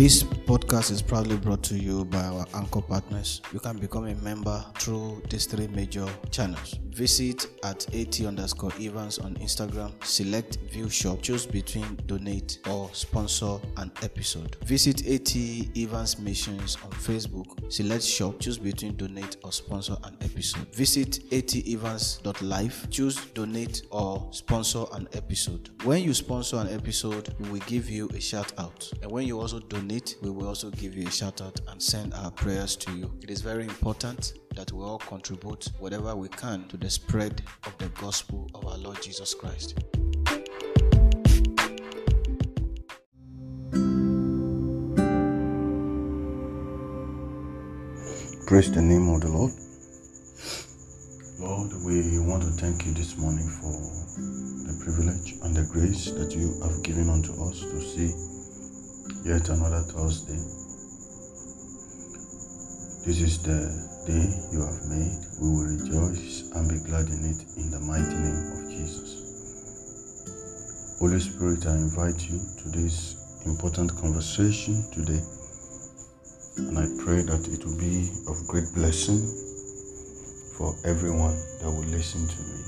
This podcast is proudly brought to you by our anchor partners. You can become a member through these three major channels. Visit at AT underscore Evans on Instagram, select view shop, choose between donate or sponsor an episode. Visit AT Evans Missions on Facebook, select shop, choose between donate or sponsor an episode. Visit atevans.life, choose donate or sponsor an episode. When you sponsor an episode, we will give you a shout out. And when you also donate, we will also give you a shout out and send our prayers to you. It is very important that we all contribute whatever we can to the spread of the gospel of our Lord Jesus Christ. Praise the name of the Lord. Lord, we want to thank you this morning for the privilege and the grace that you have given unto us to see yet another Thursday. This is the day you have made. We will rejoice and be glad in it in the mighty name of Jesus. Holy Spirit, I invite you to this important conversation today. And I pray that it will be of great blessing for everyone that will listen to me.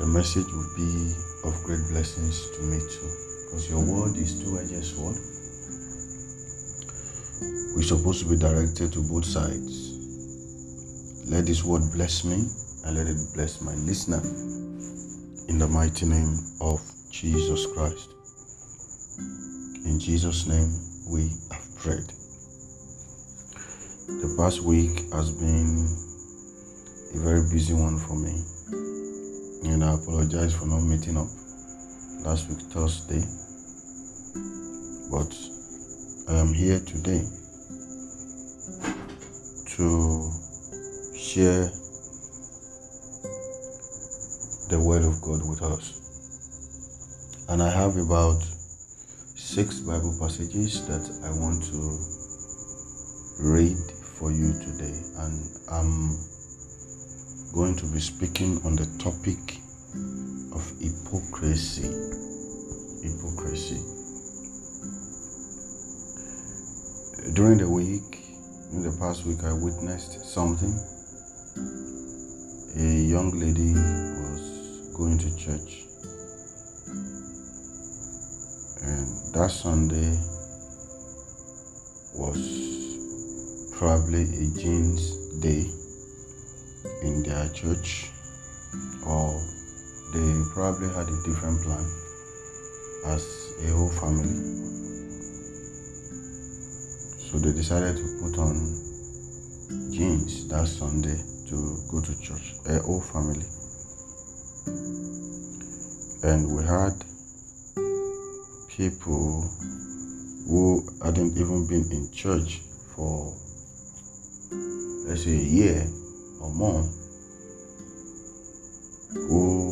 The message will be of great blessings to me too. Because your word is two-edged sword. We're supposed to be directed to both sides. Let this word bless me and let it bless my listener. In the mighty name of Jesus Christ. In Jesus' name we have prayed. The past week has been a very busy one for me. And I apologize for not meeting up last week, Thursday. But I am here today to share the Word of God with us. And I have about six Bible passages that I want to read for you today. And I'm going to be speaking on the topic hypocrisy. Hypocrisy. During the week, in the past week, I witnessed something. A young lady was going to church and that Sunday was probably a jeans day in their church, or they probably had a different plan as a whole family. So they decided to put on jeans that Sunday to go to church, a whole family. And we had people who hadn't even been in church for let's say a year or more who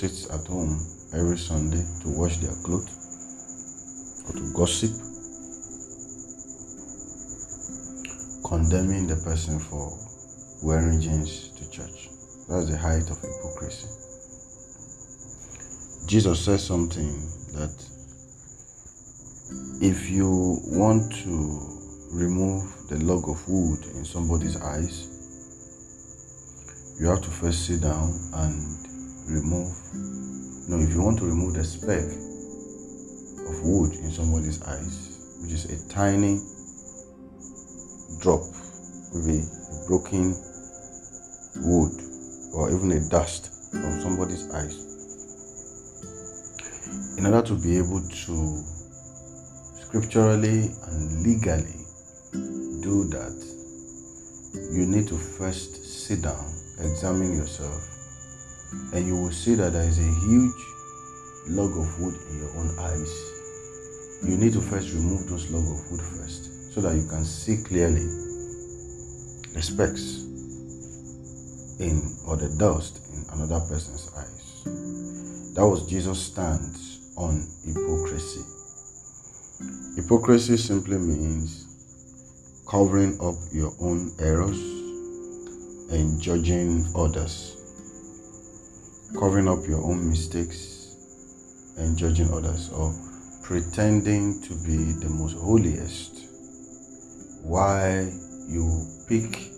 sits at home every Sunday to wash their clothes or to gossip condemning the person for wearing jeans to church. That's the height of hypocrisy. Jesus says something that if you want to remove the log of wood in somebody's eyes, you have to first sit down and remove. No, if you want to remove the speck of wood in somebody's eyes, which is a tiny drop, maybe a broken wood or even a dust from somebody's eyes, in order to be able to scripturally and legally do that, you need to first sit down, examine yourself, and you will see that there is a huge log of wood in your own eyes. You need to first remove those log of wood first so that you can see clearly the specks in or the dust in another person's eyes. That was Jesus' stance on hypocrisy. Hypocrisy simply means covering up your own errors and judging others. Covering up your own mistakes and judging others, or pretending to be the most holiest why you pick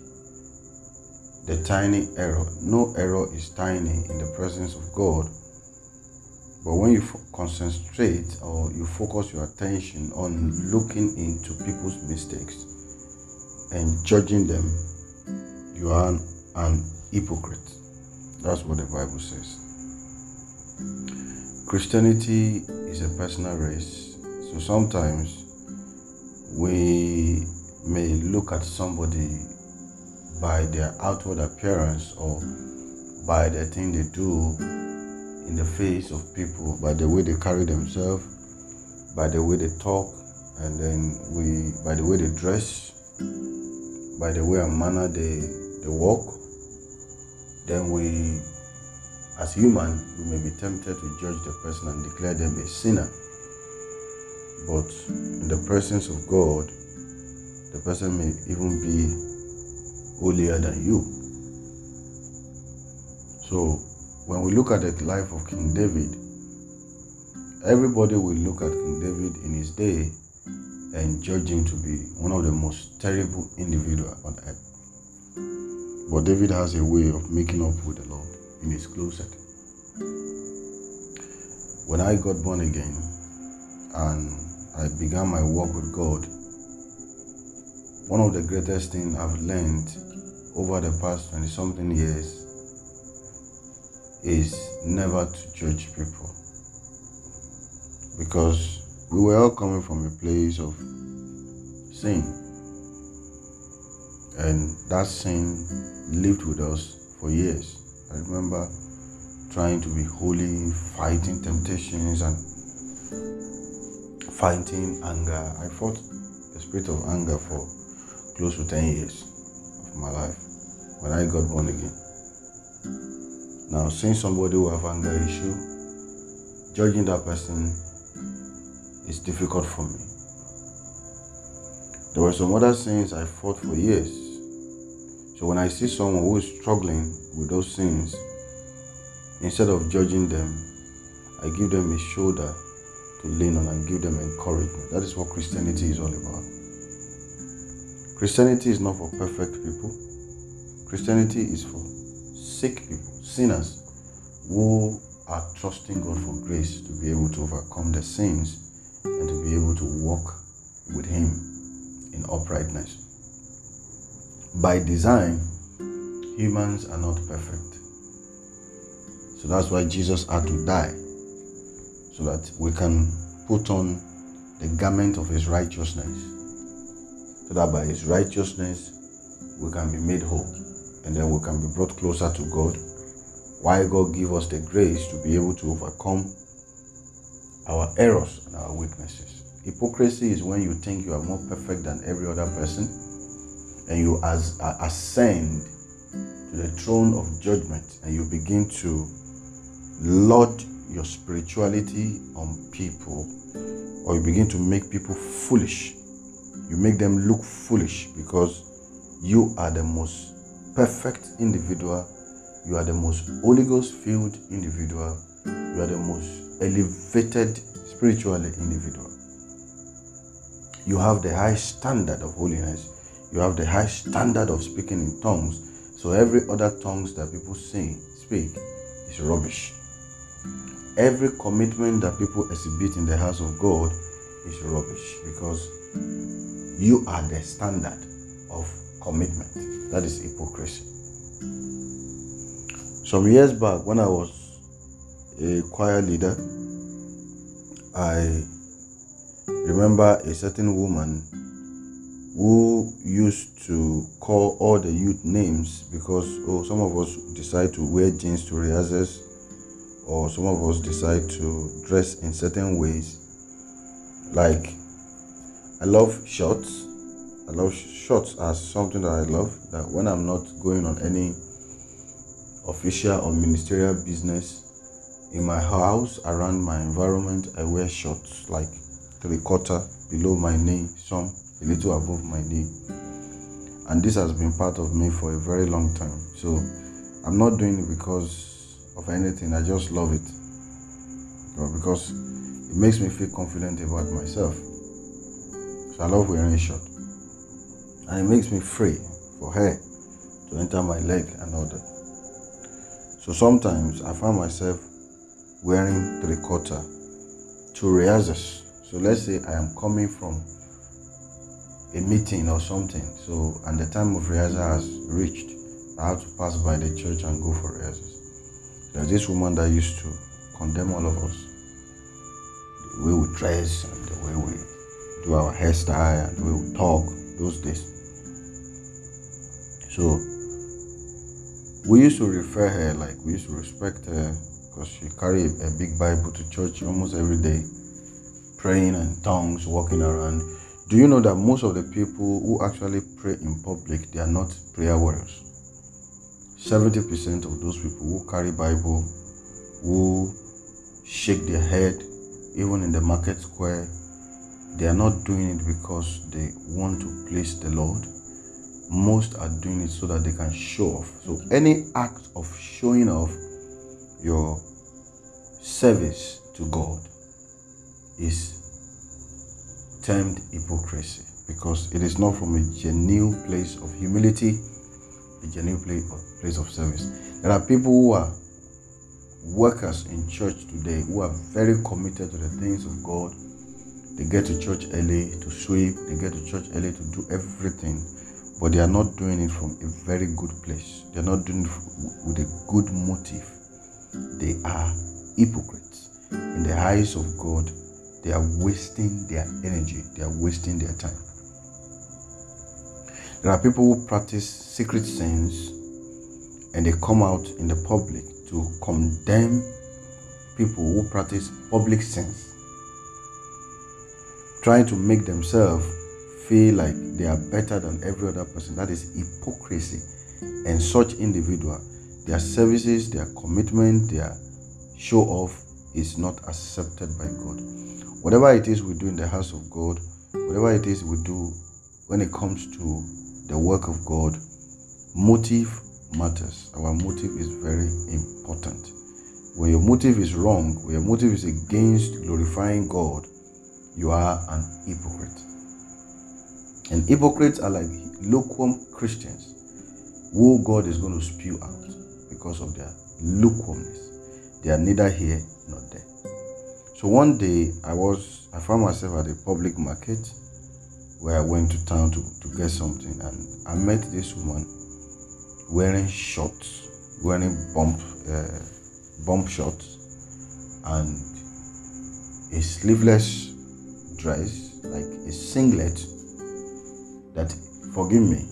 the tiny error. No error is tiny in the presence of God. But when you concentrate or you focus your attention on looking into people's mistakes and judging them, you are an hypocrite. That's what the Bible says. Christianity is a personal race. So sometimes we may look at somebody by their outward appearance or by the thing they do in the face of people, by the way they carry themselves, by the way they talk, and then we by the way they dress, by the way and manner they, they walk, then we as human we may be tempted to judge the person and declare them a sinner. But in the presence of God, the person may even be holier than you. So, when we look at the life of King David, everybody will look at King David in his day and judge him to be one of the most terrible individuals on earth. But David has a way of making up with the Lord in his closet. When I got born again and I began my walk with God, one of the greatest things I've learned over the past 20 something years is never to judge people. Because we were all coming from a place of sin. And that sin lived with us for years. I remember trying to be holy, fighting temptations and fighting anger. I fought the spirit of anger for close to 10 years of my life when I got born again. Now, seeing somebody who have anger issue, judging that person is difficult for me. There were some other sins I fought for years. So when I see someone who is struggling with those sins, instead of judging them, I give them a shoulder to lean on and give them encouragement. That is what Christianity is all about. Christianity is not for perfect people. Christianity is for sick people, sinners who are trusting God for grace to be able to overcome their sins and to be able to walk with Him in uprightness. By design, humans are not perfect. So that's why Jesus had to die so that we can put on the garment of His righteousness so that by his righteousness we can be made whole and then we can be brought closer to God. Why God give us the grace to be able to overcome our errors and our weaknesses. Hypocrisy is when you think you are more perfect than every other person and you as, uh, ascend to the throne of judgment and you begin to lord your spirituality on people or you begin to make people foolish you make them look foolish because you are the most perfect individual, you are the most Holy Ghost filled individual, you are the most elevated spiritually individual. You have the high standard of holiness, you have the high standard of speaking in tongues. So every other tongues that people sing, speak is rubbish. Every commitment that people exhibit in the house of God is rubbish because you are the standard of commitment. That is hypocrisy. Some years back, when I was a choir leader, I remember a certain woman who used to call all the youth names because oh some of us decide to wear jeans to rehearsals or some of us decide to dress in certain ways like I love shorts I love shorts as something that I love. That when I'm not going on any official or ministerial business in my house around my environment, I wear shorts like three quarter below my knee, some a little above my knee. And this has been part of me for a very long time. So I'm not doing it because of anything. I just love it. Because it makes me feel confident about myself. So I love wearing short. And it makes me free for hair to enter my leg and all that. So sometimes I find myself wearing three quarter to rehearsals. So let's say I am coming from a meeting or something. So and the time of rehearsal has reached. I have to pass by the church and go for rehearsals. There's this woman that used to condemn all of us. The way we dress and the way we do our hairstyle and the way we talk those days. So we used to refer her like we used to respect her because she carried a big Bible to church almost every day, praying and tongues, walking around. Do you know that most of the people who actually pray in public they are not prayer warriors? 70% of those people who carry Bible, who shake their head, even in the market square, they are not doing it because they want to please the Lord. Most are doing it so that they can show off. So any act of showing off your service to God is termed hypocrisy because it is not from a genuine place of humility, a genuine uh, place of, service. There are people who are workers in church today who are very committed to the things of God. They get to church early to sweep, they get to church early to do everything, but they are not doing it from a very good place. They are not doing it with a good motive. They are hypocrites. In the eyes of God, they are wasting their energy, they are wasting their time. There are people who practice secret sins and they come out in the public to condemn people who practice public sins, trying to make themselves feel like they are better than every other person. That is hypocrisy. And such individual, their services, their commitment, their show off is not accepted by God. Whatever it is we do in the house of God, whatever it is we do when it comes to the work of God, motive matters. Our motive is very important. When your motive is wrong, when your motive is against glorifying God, you are an hypocrite. And hypocrites are like lukewarm Christians who God is going to spew out because of their lukewarmness. They are neither here nor there. So one day I was I found myself at a public market where I went to town to, to get something and I met this woman wearing shorts, wearing bump uh, bump shorts and a sleeveless dress, like a singlet that forgive me,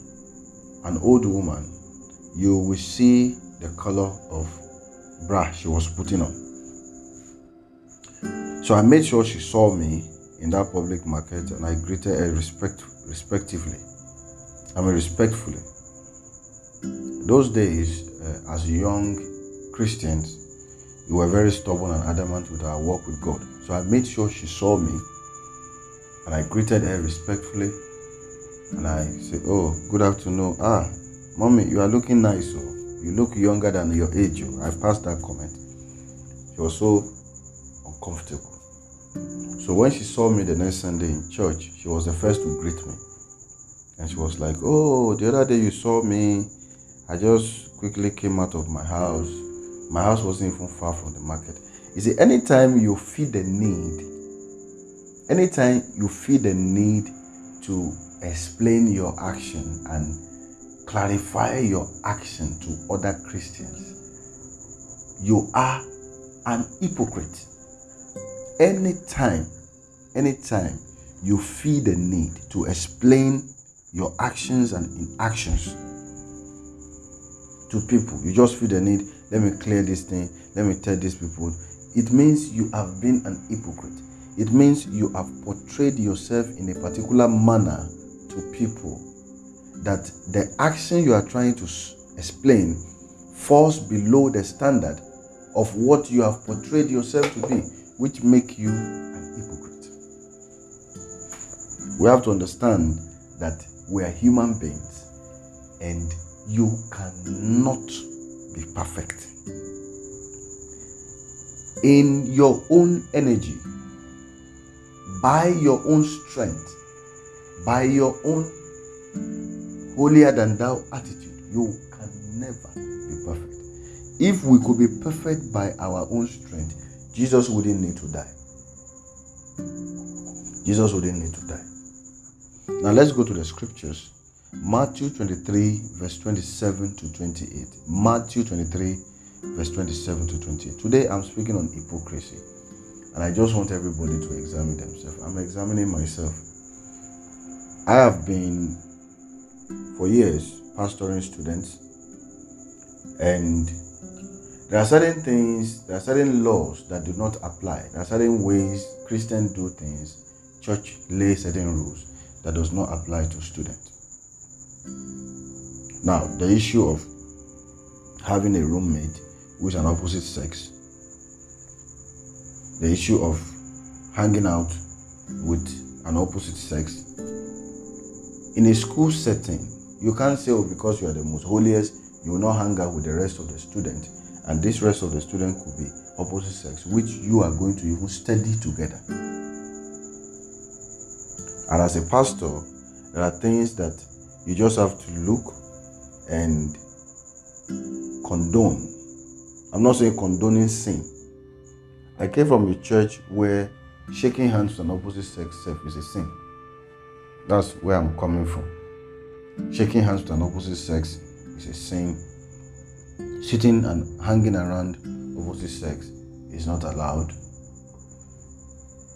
an old woman, you will see the color of bra she was putting on. So I made sure she saw me in that public market and I greeted her respect, respectively. I mean, respectfully. Those days, uh, as young Christians, we were very stubborn and adamant with our walk with God. So I made sure she saw me and I greeted her respectfully. And I said, Oh, good afternoon. Ah, mommy, you are looking nice. Oh. You look younger than your age. Oh. I passed that comment. She was so uncomfortable. So when she saw me the next Sunday in church, she was the first to greet me. And she was like, Oh, the other day you saw me. I just quickly came out of my house. My house wasn't even far from the market. You see, anytime you feel the need, anytime you feel the need to explain your action and clarify your action to other Christians, you are an hypocrite. Anytime, anytime you feel the need to explain your actions and inactions to people, you just feel the need, let me clear this thing, let me tell these people. It means you have been an hypocrite. It means you have portrayed yourself in a particular manner to people that the action you are trying to explain falls below the standard of what you have portrayed yourself to be, which make you an hypocrite. We have to understand that we are human beings and you cannot be perfect. In your own energy, by your own strength, by your own holier than thou attitude, you can never be perfect. If we could be perfect by our own strength, Jesus wouldn't need to die. Jesus wouldn't need to die. Now let's go to the scriptures. Matthew 23, verse 27 to 28. Matthew 23, verse 27 to 28. Today I'm speaking on hypocrisy. And I just want everybody to examine themselves. I'm examining myself. I have been for years pastoring students, and there are certain things, there are certain laws that do not apply. There are certain ways Christians do things, church lay certain rules that does not apply to students. Now, the issue of having a roommate with an opposite sex, the issue of hanging out with an opposite sex in a school setting, you can't say, oh, because you are the most holiest, you will not hang out with the rest of the students and this rest of the student could be opposite sex which you are going to even study together. And as a pastor there are things that you just have to look and condone. I'm not saying condoning sin. I came from a church where shaking hands with an opposite sex self is a sin. That's where i'm coming from. Shaking hands with an opposite sex is a sin sitting and hanging around opposite sex is not allowed.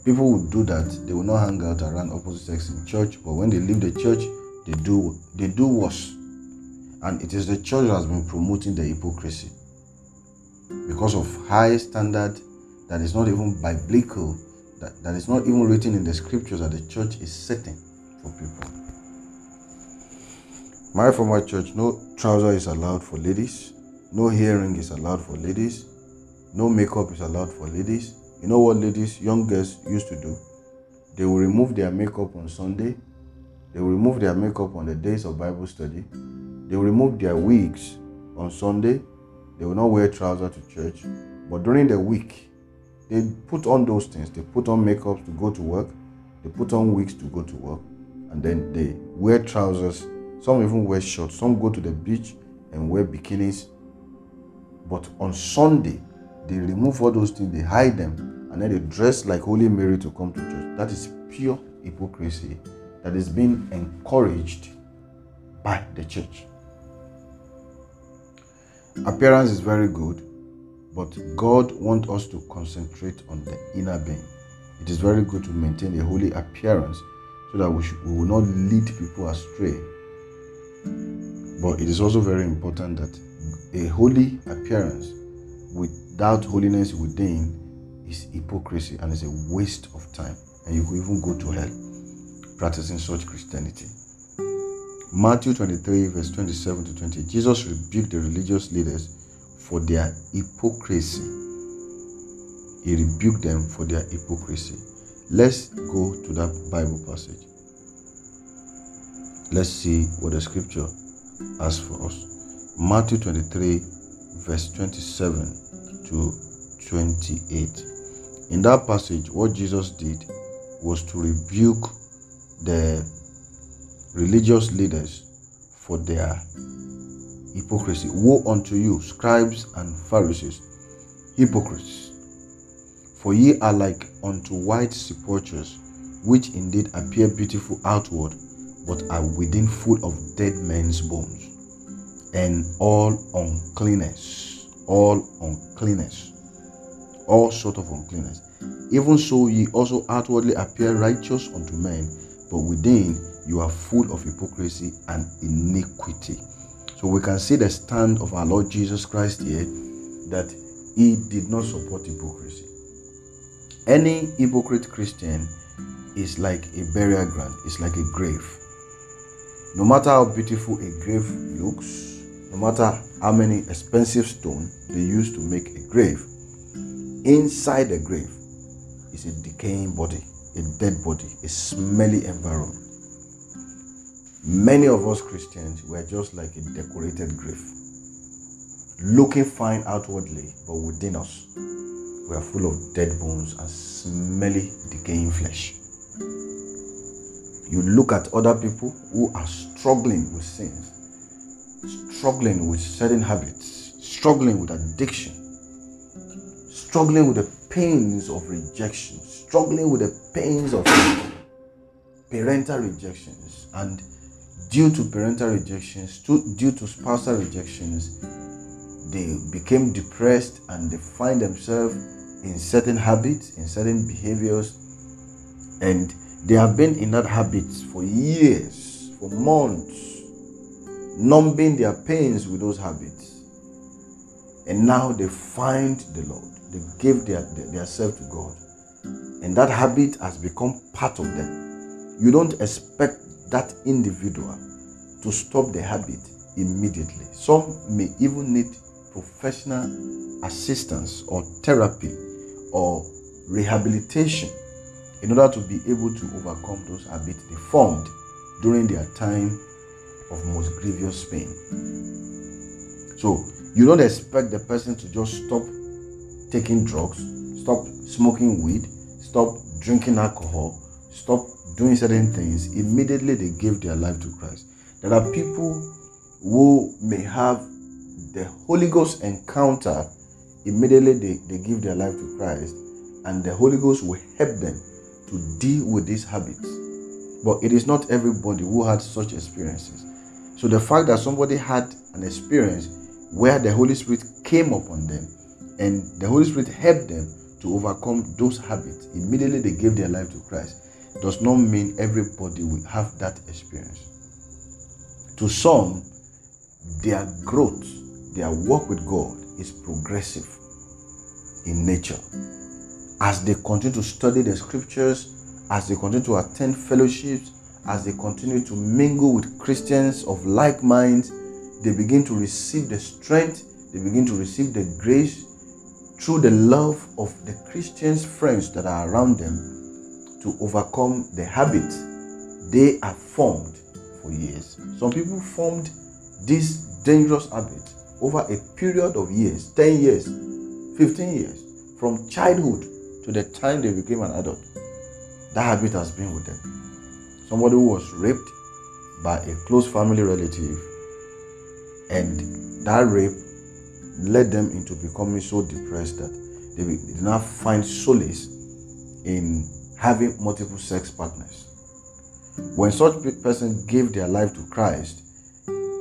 People would do that, they will not hang out around opposite sex in church, but when they leave the church, they do they do worse. And it is the church that has been promoting the hypocrisy because of high standard that is not even biblical, that, that is not even written in the scriptures that the church is setting for people. My former church, no trouser is allowed for ladies. No hearing is allowed for ladies. No makeup is allowed for ladies. You know what ladies, young girls used to do? They will remove their makeup on Sunday. They will remove their makeup on the days of Bible study. They will remove their wigs on Sunday. They will not wear trousers to church. But during the week, they put on those things. They put on makeup to go to work. They put on wigs to go to work. And then they wear trousers. Some even wear shorts. Some go to the beach and wear bikinis but on Sunday, they remove all those things, they hide them, and then they dress like Holy Mary to come to church. That is pure hypocrisy that is being encouraged by the church. Appearance is very good, but God wants us to concentrate on the inner being. It is very good to maintain a holy appearance so that we, should, we will not lead people astray. But it is also very important that a holy appearance without holiness within is hypocrisy and is a waste of time. And you could even go to hell practicing such Christianity. Matthew 23, verse 27 to 20. Jesus rebuked the religious leaders for their hypocrisy. He rebuked them for their hypocrisy. Let's go to that Bible passage. Let's see what the scripture has for us. Matthew 23, verse 27 to 28. In that passage, what Jesus did was to rebuke the religious leaders for their hypocrisy. Woe unto you, scribes and Pharisees, hypocrites! For ye are like unto white sepulchres, which indeed appear beautiful outward, but are within full of dead men's bones and all uncleanness, all uncleanness, all sort of uncleanness. Even so, ye also outwardly appear righteous unto men, but within you are full of hypocrisy and iniquity. So we can see the stand of our Lord Jesus Christ here that he did not support hypocrisy. Any hypocrite Christian is like a burial ground, it's like a grave. No matter how beautiful a grave looks, no matter how many expensive stones they use to make a grave, inside the grave is a decaying body, a dead body, a smelly environment. Many of us Christians were just like a decorated grave, looking fine outwardly, but within us, we are full of dead bones and smelly, decaying flesh. You look at other people who are struggling with sins, struggling with certain habits, struggling with addiction, struggling with the pains of rejection, struggling with the pains of parental rejections, and due to parental rejections, due to spousal rejections, they became depressed and they find themselves in certain habits, in certain behaviors, and they have been in that habit for years, for months, numbing their pains with those habits. And now they find the Lord. They give their, their, self to God. And that habit has become part of them. You don't expect that individual to stop the habit immediately. Some may even need professional assistance or therapy or rehabilitation in order to be able to overcome those habits they formed during their time of most grievous pain. So, you don't expect the person to just stop taking drugs, stop smoking weed, stop drinking alcohol, stop doing certain things. Immediately they give their life to Christ. There are people who may have the Holy Ghost encounter, immediately they, they give their life to Christ, and the Holy Ghost will help them to deal with these habits. But it is not everybody who had such experiences. So the fact that somebody had an experience where the Holy Spirit came upon them and the Holy Spirit helped them to overcome those habits, immediately they gave their life to Christ, does not mean everybody will have that experience. To some, their growth, their work with God is progressive in nature as they continue to study the scriptures, as they continue to attend fellowships, as they continue to mingle with Christians of like minds, they begin to receive the strength, they begin to receive the grace through the love of the Christians' friends that are around them to overcome the habit they have formed for years. Some people formed this dangerous habit over a period of years 10 years, 15 years, from childhood to the time they became an adult. That habit has been with them. Somebody who was raped by a close family relative, and that rape led them into becoming so depressed that they did not find solace in having multiple sex partners. When such person gave their life to Christ,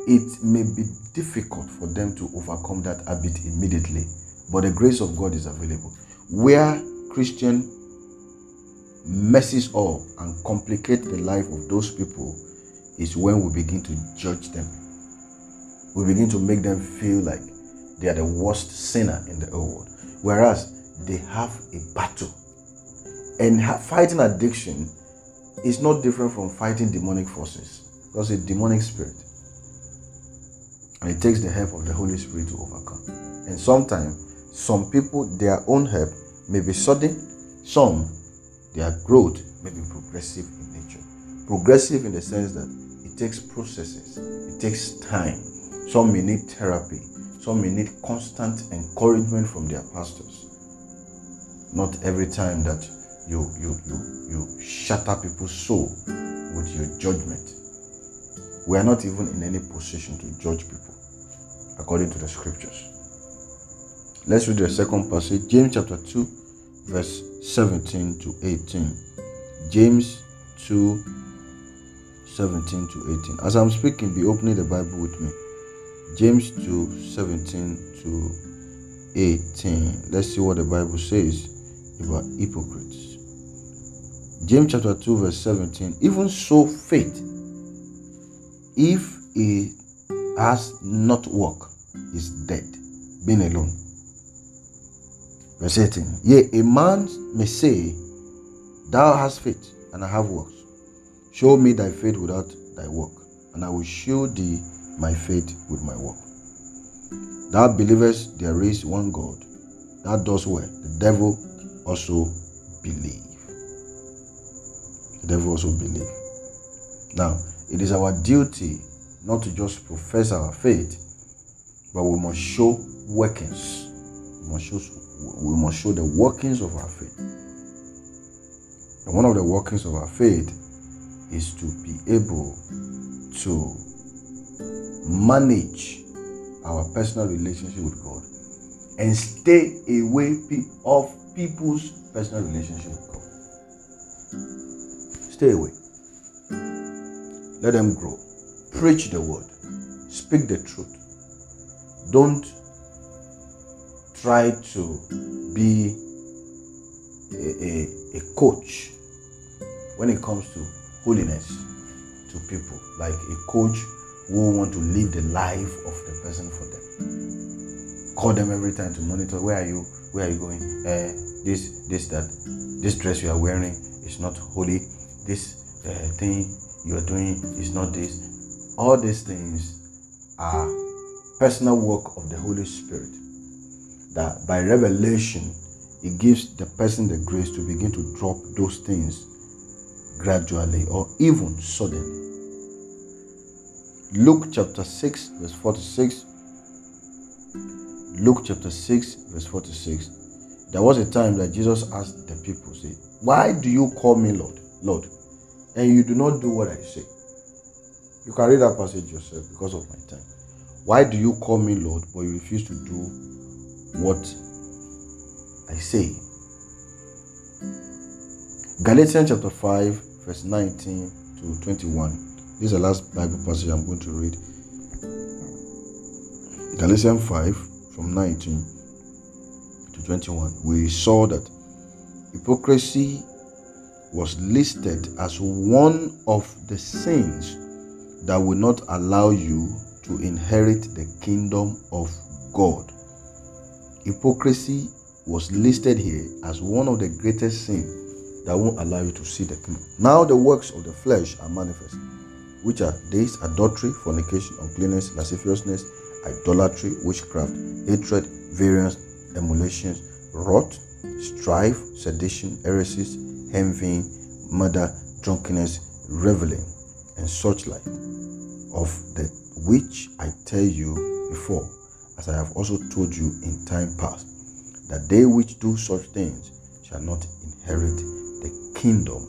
it may be difficult for them to overcome that habit immediately, but the grace of God is available. Where Christian messes up and complicate the life of those people is when we begin to judge them. We begin to make them feel like they are the worst sinner in the world, whereas they have a battle. And fighting addiction is not different from fighting demonic forces because a demonic spirit. And it takes the help of the Holy Spirit to overcome. And sometimes, some people, their own help may be sudden, some, their growth may be progressive in nature. Progressive in the sense that it takes processes, it takes time. Some may need therapy, some may need constant encouragement from their pastors. Not every time that you you you you shatter people's soul with your judgment. We are not even in any position to judge people according to the scriptures. Let's read the second passage, James chapter 2, verse 17 to 18. James 2, 17 to 18. As I'm speaking, be opening the Bible with me. James 2, 17 to 18. Let's see what the Bible says about hypocrites. James chapter 2, verse 17. Even so, faith, if it has not work, is dead, being alone. Verse 18. Yea, a man may say, Thou hast faith, and I have works. Show me thy faith without thy work, and I will show thee my faith with my work. Thou believest there is one God. That does well. The devil also believe. The devil also believe. Now, it is our duty not to just profess our faith, but we must show workings. We must show, we must show the workings of our faith. And one of the workings of our faith is to be able to manage our personal relationship with God and stay away of people's personal relationship with God. Stay away. Let them grow. Preach the word. Speak the truth. Don't try to be a, a, a coach when it comes to holiness to people, like a coach who want to live the life of the person for them. Call them every time to monitor where are you, where are you going, uh, this, this, that, this dress you are wearing is not holy, this uh, thing you are doing is not this. All these things are personal work of the Holy Spirit. That by revelation, it gives the person the grace to begin to drop those things gradually or even suddenly. Luke chapter 6, verse 46. Luke chapter 6, verse 46. There was a time that Jesus asked the people, say, Why do you call me Lord? Lord, and you do not do what I say. You can read that passage yourself because of my time. Why do you call me Lord, but you refuse to do what I say? Galatians chapter 5, verse 19 to 21. This is the last Bible passage I'm going to read. Galatians 5, from 19 to 21. We saw that hypocrisy was listed as one of the sins that will not allow you to inherit the kingdom of God. Hypocrisy was listed here as one of the greatest sins that won't allow you to see the kingdom. Now the works of the flesh are manifest, which are these adultery, fornication, uncleanness, lasciviousness, idolatry, witchcraft, hatred, variance, emulations, wrath, strife, sedition, heresies, envying, murder, drunkenness, reveling, and such like, of the which I tell you before, as I have also told you in time past, that they which do such things shall not inherit the kingdom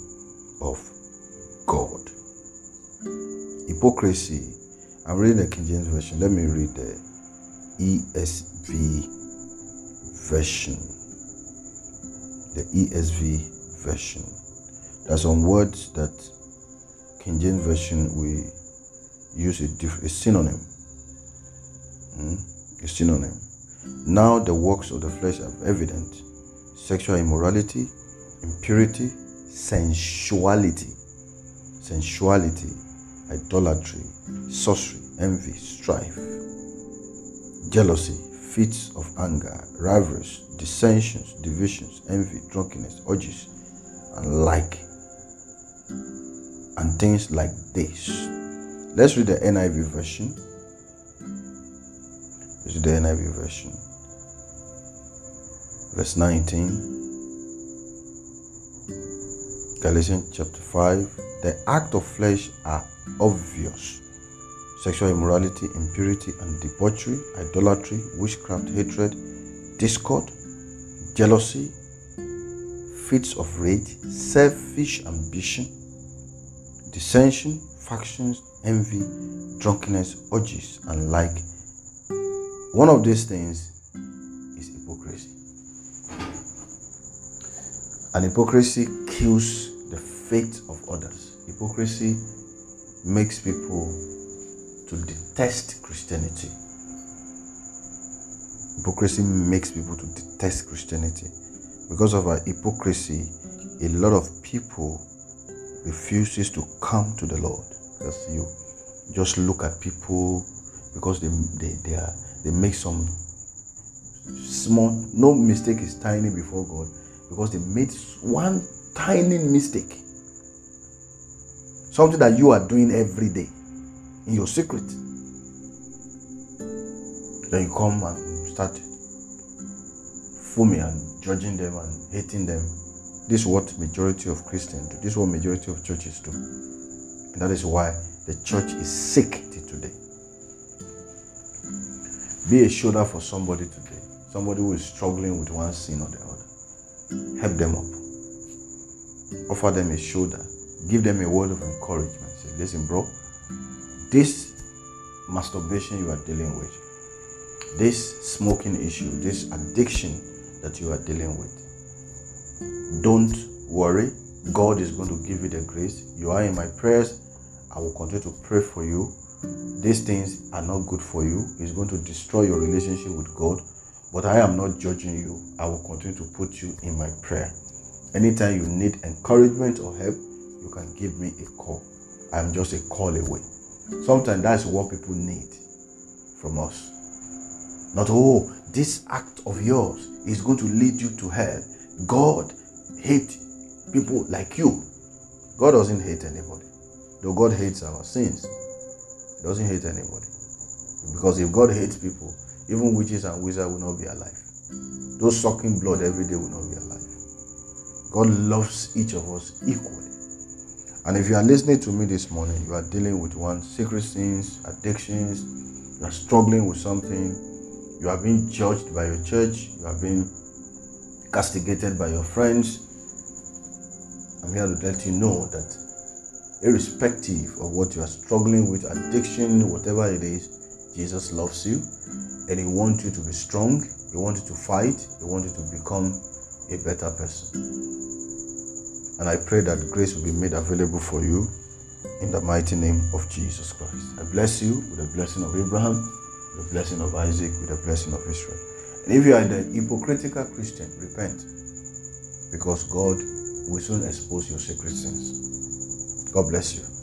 of God. Hypocrisy. I'm reading the King James Version. Let me read the ESV version. The ESV version. There's some words that King James Version we use a, diff- a synonym. Hmm? A synonym. Now the works of the flesh are evident sexual immorality, impurity, sensuality, sensuality, idolatry, sorcery, envy, strife, jealousy, fits of anger, rivalries, dissensions, divisions, envy, drunkenness, orgies, and like and things like this. Let's read the NIV version. Read the NIV version. Verse 19. Galatians chapter 5. The act of flesh are obvious sexual immorality, impurity and debauchery, idolatry, witchcraft, hatred, discord, jealousy, fits of rage, selfish ambition, dissension, factions, envy, drunkenness, orgies, and like. One of these things is hypocrisy. And hypocrisy kills the faith of others. Hypocrisy makes people to detest Christianity. Hypocrisy makes people to detest Christianity. Because of our hypocrisy, a lot of people refuses to come to the Lord. Because you just look at people because they they they, are, they make some small no mistake is tiny before God because they made one tiny mistake. Something that you are doing every day in your secret. Then you come and start foaming and judging them and hating them. This is what majority of Christians do. This is what majority of churches do. And that is why the church is sick today. Be a shoulder for somebody today. Somebody who is struggling with one sin or the other. Help them up. Offer them a shoulder. Give them a word of encouragement. Say, listen, bro, this masturbation you are dealing with, this smoking issue, this addiction that you are dealing with, don't worry. God is going to give you the grace. You are in my prayers. I will continue to pray for you. These things are not good for you. It's going to destroy your relationship with God. But I am not judging you. I will continue to put you in my prayer. Anytime you need encouragement or help, you can give me a call. I'm just a call away. Sometimes that's what people need from us. Not, oh, this act of yours is going to lead you to hell. God hates people like you. God doesn't hate anybody. Though God hates our sins, doesn't hate anybody. Because if God hates people, even witches and wizards will not be alive. Those sucking blood every day will not be alive. God loves each of us equally. And if you are listening to me this morning, you are dealing with one secret sins, addictions, you are struggling with something, you are being judged by your church, you are being castigated by your friends. I'm here to let you know that irrespective of what you are struggling with, addiction, whatever it is, Jesus loves you and He wants you to be strong, He wants you to fight, He wants you to become a better person. And I pray that grace will be made available for you in the mighty name of Jesus Christ. I bless you with the blessing of Abraham, the blessing of Isaac, with the blessing of Israel. And if you are the hypocritical Christian, repent because God will soon expose your secret sins. God bless you.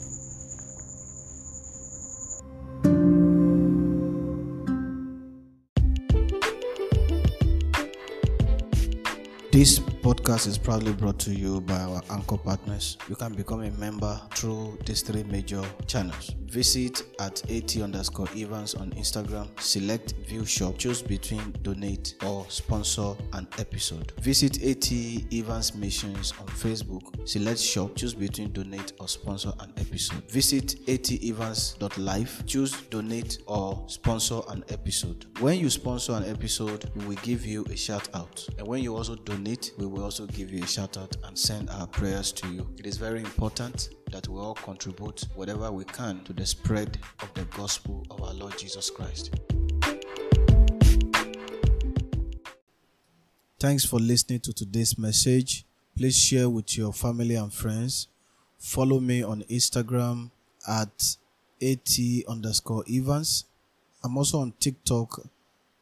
Podcast is proudly brought to you by our anchor partners. You can become a member through these three major channels. Visit at AT underscore Evans on Instagram, select view shop, choose between donate or sponsor an episode. Visit AT Evans Missions on Facebook, select shop, choose between donate or sponsor an episode. Visit atevans.life, choose donate or sponsor an episode. When you sponsor an episode, we will give you a shout out. And when you also donate, we will also give you a shout out and send our prayers to you. It is very important that we all contribute whatever we can to the spread of the gospel of our Lord Jesus Christ. Thanks for listening to today's message. Please share with your family and friends. Follow me on Instagram at at underscore Evans. I'm also on TikTok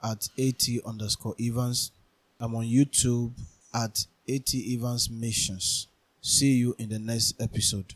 at at underscore Evans. I'm on YouTube at AT Evans Missions. See you in the next episode.